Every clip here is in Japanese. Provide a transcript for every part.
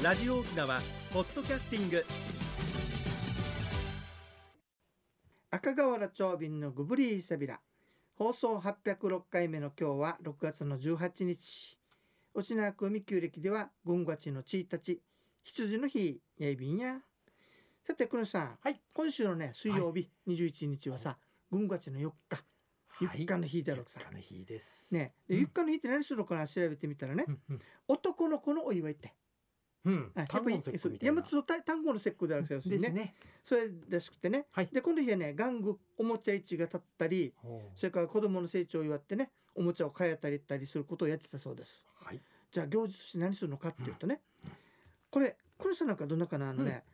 ラジオ沖縄ポッドキャスティング。赤瓦町便のグブリーサビラ。放送806回目の今日は6月の18日。沖縄組旧暦では軍月の1日。羊の日やいびんや。さて久野さん、はい。今週のね水曜日21日はさ、軍月の4日。はい。ゆっかの日だろうさ。ゆっかの日です。ね。でうん。ゆっかの日って何するのかな？調べてみたらね、うんうん。男の子のお祝いってうん。あやっぱり山本た単語の節句である要するにね。ですね。それらしくてね、はい。で今度日はね玩具おもちゃ市が立ったりそれから子供の成長を祝ってねおもちゃを買えたりったりすることをやってたそうです。はい。じゃあ行事として何するのかっていうとね、これこれさなんかどんなかなあのね、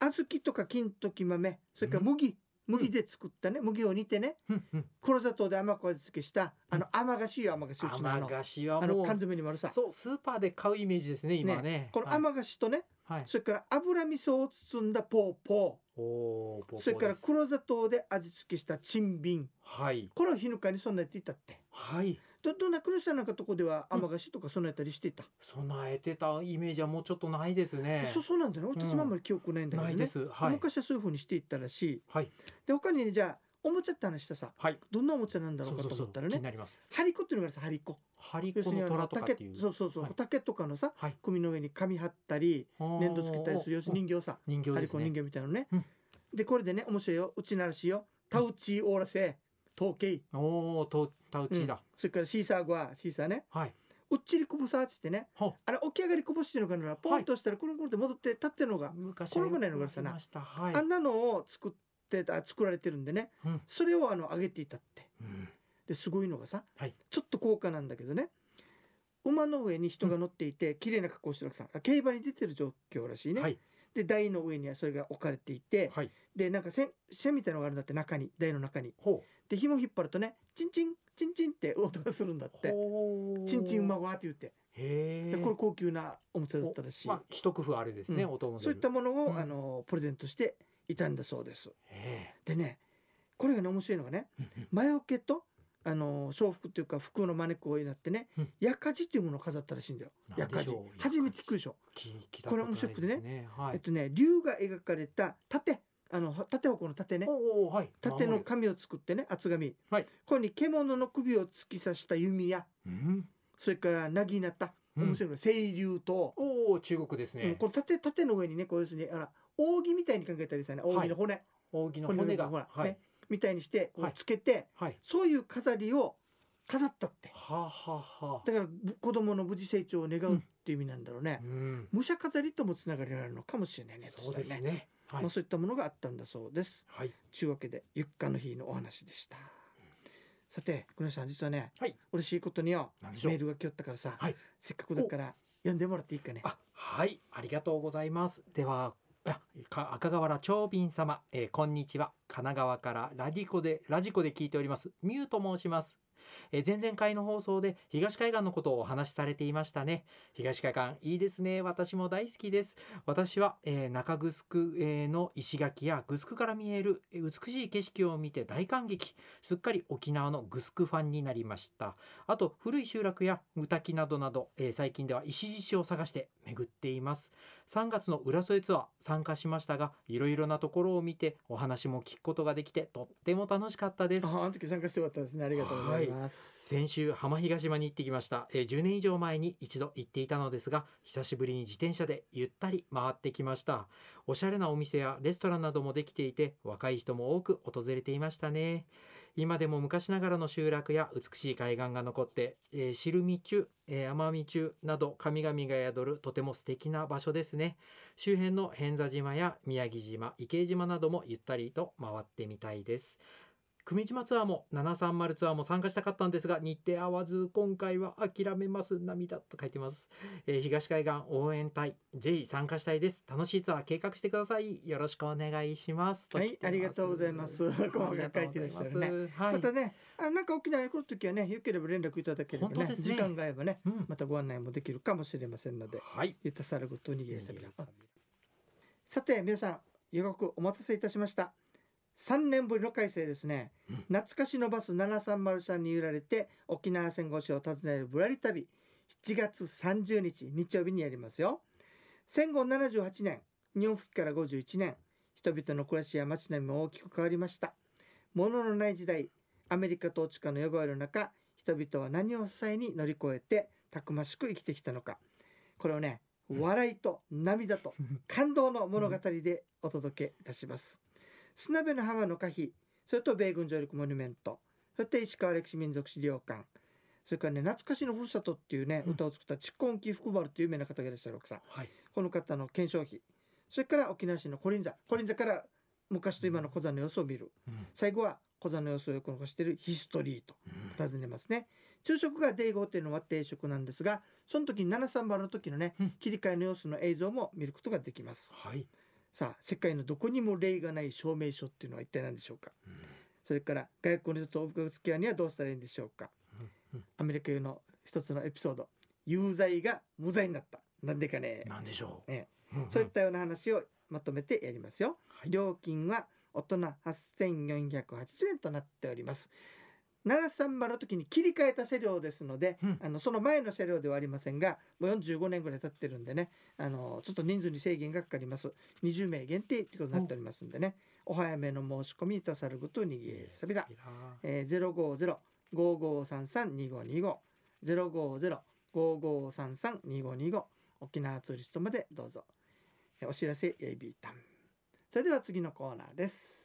小豆とか金時豆それから麦、麦で作ったね麦を煮てねうんうん。黒砂糖で甘く味付けしたあの甘菓子よ甘菓子うちのあ甘の菓子はあの缶詰にもあるさそうスーパーで買うイメージですね今ね。この甘菓子とね、はい。それから油味噌を包んだポーポおおー。それから黒砂糖で味付けしたチンビンはいこれを日ぬかに備えていたってはい。どどんな黒さんなんかとこでは甘菓子とか備えたりしていた、備えてたイメージはもうちょっとないですね。そうそうなんだよね私もあんまり記憶ないんだけどね、ないです。はい。昔はそういうふうにしていったらしい。はい。で他にねじゃあおもちゃって話したさ。はい。どんなおもちゃなんだろそうかと思ったらね。になります。ハリコっていうのがあるさハリコハリ要するにあのコの虎とかっていう。竹そうそうそう、はい。竹とかのさはい。組の上に紙貼ったり粘土つけたりする要するに人形さ。人形ですね。ハリコの人形みたいなのね、うん。でこれでね面白いよ。うちならしいよ。タウチオーラセ統計。おお、とタウチだ。それからシーサーゴアシーサーね。はい。うっちりこぼさっつってねほあれ起き上がりこぼしてるのかなポンとしたらくるんくるんって戻って立ってるのが、昔転ばないのがさな。はい。あんなのを作ってた作られてるんでね、うん。それをあの上げていたって。うん。ですごいのがさ、はい。ちょっと高価なんだけどね。馬の上に人が乗っていて、綺麗な格好をしてるさ。競馬に出てる状況らしいね、はい。で台の上にはそれが置かれていて、はい。でなんか線線みたいなのがあるんだって中に台の中に。ほで紐引っ張るとねチンチンチンチンって音がするんだっう。てチンチン馬わーって言って。これ高級なおもちゃだったらしい、まあ一工夫あれですね、うん。音そういったものを、うん。あのプレゼントしていたんだそうです。へでねこれがね面白いのがねえ魔除けとあの装服っていうか服の招くをなってね、うん。やかじっていうものを飾ったらしいんだよ。やかじ何でしょう？初めて聞くでしょ、これとない面白くてね。ですはいえっとね竜が描かれた盾あの縦方向の盾ねはい縦の紙を作ってね厚紙、はいここに獣の首を突き刺した弓やうんそれからなぎなたうん面白いの清流と、おお中国ですうんねこの盾盾の上にねこう要するにあら扇みたいに考えたりさね扇の骨、扇の骨がほら、はいね、みたいにしてこうはい。つけて、はい。そういう飾りを飾ったって。はあはあは。あだからぶ子供の無事成長を願うっていう意味なんだろうね、うん。武者飾りともつながりがあるのかもしれないねそうですね。はい。まあ、そういったものがあったんだそうです。はい。ちゅうわけでゆっかの日のお話でした。さて久野さん実はね、はい。嬉しいことによメールが来よったからさ、はい。せっかくだから読んでもらっていいかね。あはい。ありがとうございます。では赤瓦長瓶様、えーこんにちは。神奈川からラディコでラジコで聞いております。ミュウと申します。えー前々回の放送で東海岸のことをお話しされていましたね。東海岸いいですね。私も大好きです。私は、えー中城、えーの石垣やグスクから見えるえ美しい景色を見て大感激。すっかり沖縄のグスクファンになりました。あと古い集落や歌滝などなど、えー最近では石獅子を探して巡っています。3月の浦添ツアー参加しましたがいろいろなところを見てお話も聞くことができてとっても楽しかったです。ああの時参加してよかったですね。ありがとうございます、先週浜東島に行ってきました、えー10年以上前に一度行っていたのですが久しぶりに自転車でゆったり回ってきました。おしゃれなお店やレストランなどもできていて若い人も多く訪れていましたね。今でも昔ながらの集落や美しい海岸が残って、えー、汁見中、えー、奄美中など神々が宿るとても素敵な場所ですね。周辺の偏座島や宮城島池江島などもゆったりと回ってみたいです。久米島ツアーも730ツアーも参加したかったんですが日程合わず今回は諦めます涙と書いてます、えー東海岸応援隊ぜひ参加したいです。楽しいツアー計画してください。よろしくお願いします。とはいありがとうございます。細かく書いてらっしゃるねはい、またねあのなんか沖縄に来る時はねよければ連絡いただければねね。時間が合えばねうん。またご案内もできるかもしれませんのではい。ゆたさるごとにげさびらさて皆さん予告お待たせいたしました3年ぶりの改正ですね、うん。懐かしのバス730に揺られて沖縄戦後所を訪ねるぶらり旅。7月30日日曜日にやりますよ。戦後78年日本復帰から51年人々の暮らしや街並みも大きく変わりました。物のない時代アメリカ統治下の汚れの中人々は何を支えに乗り越えてたくましく生きてきたのか。これをね笑いと涙と感動の物語でお届けいたします砂辺の浜の可否それと米軍上陸モニュメントそして石川歴史民族資料館それからね懐かしのふるさとっていうねうん。歌を作った蓄音機福原という有名な方がいらっしゃるわけさはい。この方の検証費それから沖縄市のコリンザコリンザから昔と今の小座の様子を見る。うん。最後は小座の様子をよく残しているヒストリーとうん。尋ねますね。昼食がデイゴっていうのは定食なんですがその時に730の時のねうん。切り替えの様子の映像も見ることができます。はいさあ世界のどこにも例がない証明書っていうのは一体何でしょうか？それから外国の人とお深付きにはどうしたらいいんでしょうか？うん。アメリカの一つのエピソード。有罪が無罪になった。なんでかね。なんでしょう。えうんうん。そういったような話をまとめてやりますよ。はい。料金は大人8480円となっております730の時に切り替えた車両ですので、うん。あのその前の車両ではありませんがもう45年ぐらい経ってるんでねあのちょっと人数に制限がかかります。20名限定ということになっておりますんでね。お早めの申し込みいたさることにぎえさびら、えー、050-5533-2525 050-5533-2525沖縄ツーリストまでどうぞ。えーお知らせ AB タン。それでは次のコーナーです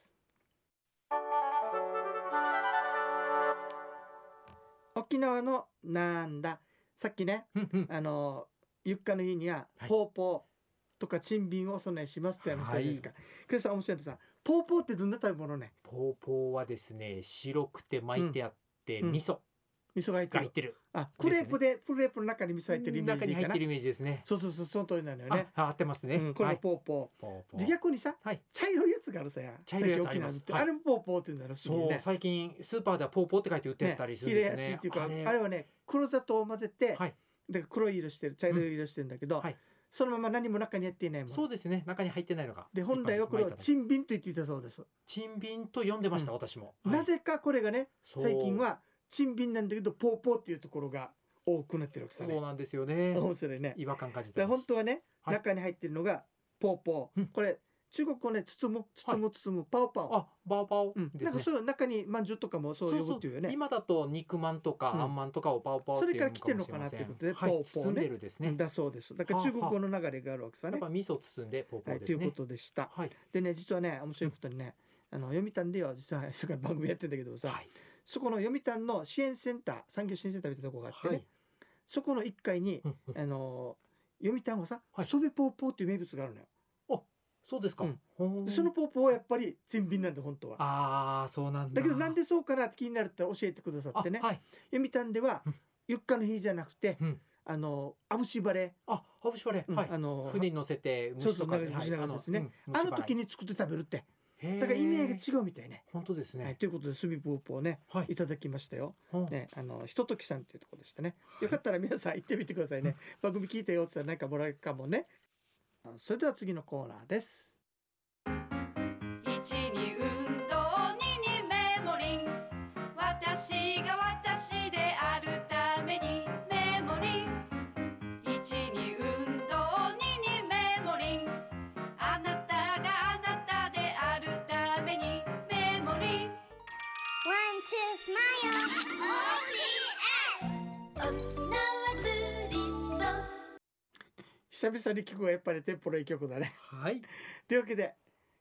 沖縄のなんだ。さっきねあのゆっかの日にははい。ポーポーとか珍品をお供えしますって話したじゃないですか。クリスさん面白いのさポーポーってどんな食べ物ね？ポーポーはですね白くて巻いてあって、うん。味噌味噌が入ってる。が入ってる。あクレープでクレープの中に味噌入ってるイメージ中に入ってるイメージですね。そうそうそうその通りなのよね。あ合ってますね、うん、これはい。がポーポポーポー、ー逆にさはい。茶色いやつがあるさや。茶色いやつあります。はい。あれもポーポーって言うんだろそう、最近スーパーではポーポーって書いて売ってたりするんですね。ねっていうかあれれはね黒砂糖を混ぜて、はい。だから黒い色してる茶色い色してるんだけど、はい。そのまま何も中にやっていないもの。そうですね。中に入ってないのがで本来はこれを一般に巻いた珍品と言っていたそうです、珍品と呼んでました、うん。私も、なぜかこれがね最近は珍品なんだけどポーポーっていうところが多くなってるわけさ。ねそうなんですよね。面白いね。違和感感じて本当はね、はい。中に入ってるのがポーポー、うん。これ中国語ね包む包む包む、パオパオ。あバオバオうん、ねなんかそう中にまんじゅうとかもそう呼ぶっていう。よね。今だと肉まんとかうん。あんまんとかをパオパオそれから来てるのかなっていうことではい。ね。包んでるですね。だそうです。だから中国語の流れがあるわけさね。やっぱ味噌包んでポですね。ということでした。はい。でね実はね面白いことにね、あの読谷では実は そこから番組やってんだけどさ、はいそこの読谷の支援センター産業支援センターみたいなとこがあってね、はい。そこの1階に、あの読谷はさ、はい。そべポーポーっていう名物があるのよ。そうですか。うん。そのポーポーはやっぱり全品なんで本当は。ああそうなんだ。だけどなんでそうかなって気になるって教えてくださってね、あはい。読谷ではうん。ゆっかの日じゃなくて、うん。あのアブシバレあハブシバレー、うん。はい。あの船に乗せてそうそう虫とかに長い虫長いですねはいあの時にに作って食べるってだから意味合いが違うみたいね。本当ですはい、ねということでスビポーポーねはいいただきましたよ。ね、あのひとときさんっていうところでしたね。よかったら皆さん行ってみてくださいね。番組聞いたよって言ったらなんかもらえるかもね。あそれでは次のコーナーです。一に運動二にメモリン私が私であるためにメモリン一久々に聞くがやっぱりテンポのいい曲だね。はい。というわけで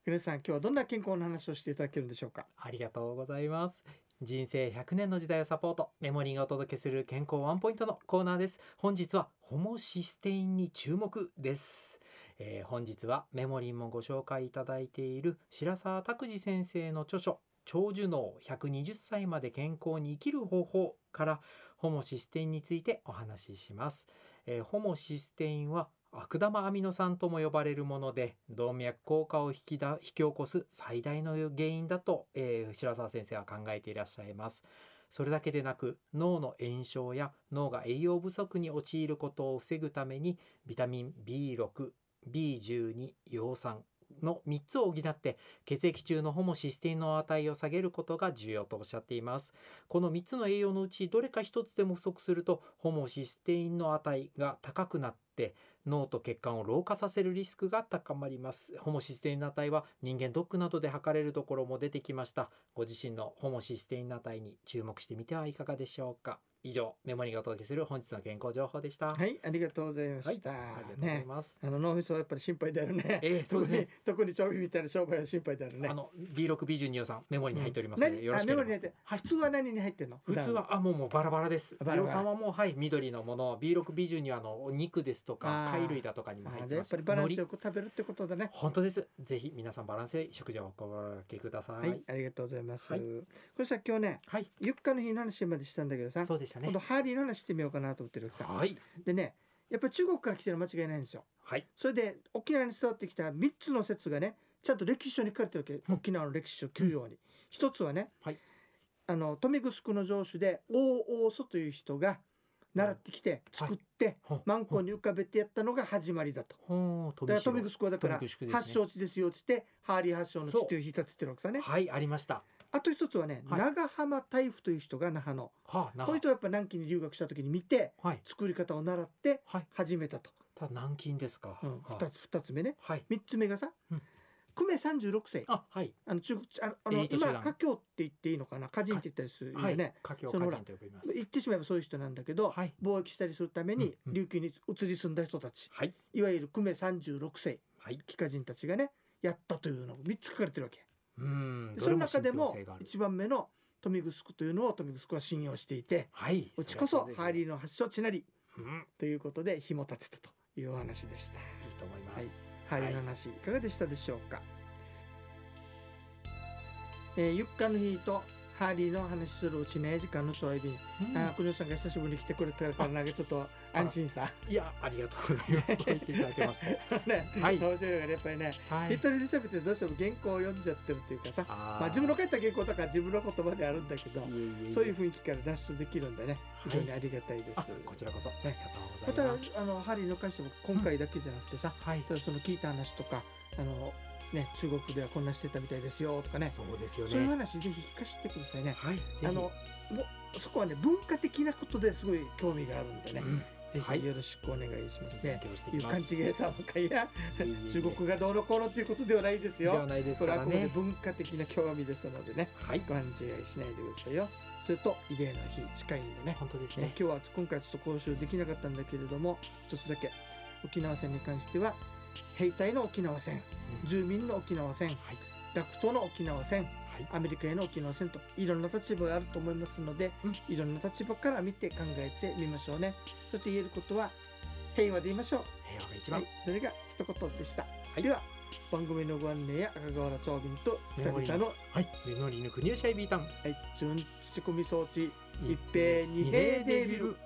皆さん今日はどんな健康の話をしていただけるんでしょうか？ありがとうございます。人生100年の時代をサポートメモリーがお届けする健康ワンポイントのコーナーです。本日はホモシステインに注目です、えー本日はメモリーもご紹介いただいている白沢拓司先生の著書長寿脳120歳まで健康に生きる方法からホモシステインについてお話しします、えーホモシステインは悪玉アミノ酸とも呼ばれるもので動脈硬化を引きだ引き起こす最大の原因だと、えー白澤先生は考えていらっしゃいます。それだけでなく脳の炎症や脳が栄養不足に陥ることを防ぐためにビタミン B6B12 葉酸の3つを補って血液中のホモシステインの値を下げることが重要とおっしゃっています。この3つの栄養のうちどれか1つでも不足するとホモシステインの値が高くなって脳と血管を老化させるリスクが高まります。ホモシステインの値は人間ドックなどで測れるところも出てきました。ご自身のホモシステインの値に注目してみてはいかがでしょうか。以上メモリーがお届けする本日の健康情報でした。はいありがとうございまはいした、ありがとうございねます、あの脳みそはやっぱり心配であるね。ええ そうですね。特に特に長尾みたいな商売は心配であるね。あの B6 ビジュニオさんメモリーに入っておりますので、何？よろしあければ。メモリに入って、はい普通は何に入ってんの？普通はあもうもうバラバラです。バラバラ。さんはもうはい緑のもの B6 ビジュニアのお肉ですとかあー。貝類だとかにも入あってます。やっぱりバランスよく食べるってことだね。本当です。ぜひ皆さんバランス良い食事をお心がけください。は、はいい、ありがとうございます、はい。これさ今日ねゆっかの日の話までしたんだけどさ、そうでしたね。今度。ハーリーの話してみようかなと思ってるさ、はい。でねやっぱり中国から来てるの間違いないんですよ。はい。それで沖縄に伝わってきた3つの説がねちゃんと歴史書に書かれてるわけ、うん。沖縄の歴史書9要に、一つはね、はい。あの富城の城主で大王祖という人が習ってきて作って、マンコに浮かべてやったのが始まりだと。だから富富城はだから発祥地ですよっつってハーリー発祥の地という日立ててるわけさね。はい。ありました。あと一つはね、はい。長浜大夫という人が那覇の。はあなこういう人はやっぱ南京に留学した時に見てはい。作り方を習ってはい。始めたと。ただ南京ですか。うん、はい2つ二つ目ね。はい。3つ目がさ、うん。久米36世。あはい。あの中国あのあのエリート集団今華僑って言っていいのかな？歌人って言ったりするよはい。ね、華僑そのほら歌人と呼びます。言ってしまえばそういう人なんだけど、はい。貿易したりするためにうんうん。琉球に移り住んだ人たち、はい。いわゆる久米36世。はい。帰化人たちがねやったというのが3つ書かれてるわけうん。でその中でも一番目の富城というのを富城は信用していてはい。うちこそハーリー。ーの発祥地なりうん。ということで紐立てたというお話でした。いいと思います。ハーリーの話いかがでしたでしょうか、えー、ゆっかの日とハーリーの話するうちね時間のちょい便、うんあー国吉さんが久しぶりに来てくれたからなんかちょっと安心さいや、ありがとうございます。そう言っていただけますと。ね、はい面白いよねやっぱりね、はい一。人で喋ってどうしても原稿を読んじゃってるっていうかさまあ自分の書いた原稿とか自分の言葉であるんだけどそういう雰囲気から脱出できるんでね非常にありがたいです、あこちらこそありがとうまたございます。あのハリーの関しても今回だけじゃなくてさ、はい。ただその聞いた話とかあのね中国ではこんなしてたみたいですよとかねそうですよそういうね。話ぜひ聞かせてくださいね。はい。あのもうそこはね文化的なことですごい興味があるんでね、うんぜはいひよろしくお願いします勉ね。強してい勘。違いさばかいや中国がどうのこうのっていうことではないですよ。ではないですからね。文化的な興味ですのでねはい。ご勘違いしないでくださいよ。それと慰霊の日近いんでね。本当ですね。ね今日は今回ちょっと講習できなかったんだけれども一つだけ沖縄戦に関しては兵隊の沖縄戦うん住民の沖縄戦はい。学徒の沖縄戦はい。アメリカへの沖縄戦といろんな立場があると思いますので、うんいろんな立場から見て考えてみましょうね。そして言えることは平和で言いましょう。平和が一番はい。、それが一言でした。いでは番組のご案内や赤瓦長瓶と久々の、はい。メモリーの国吉アイビータン。はい、準父込み装置一一平二平デービル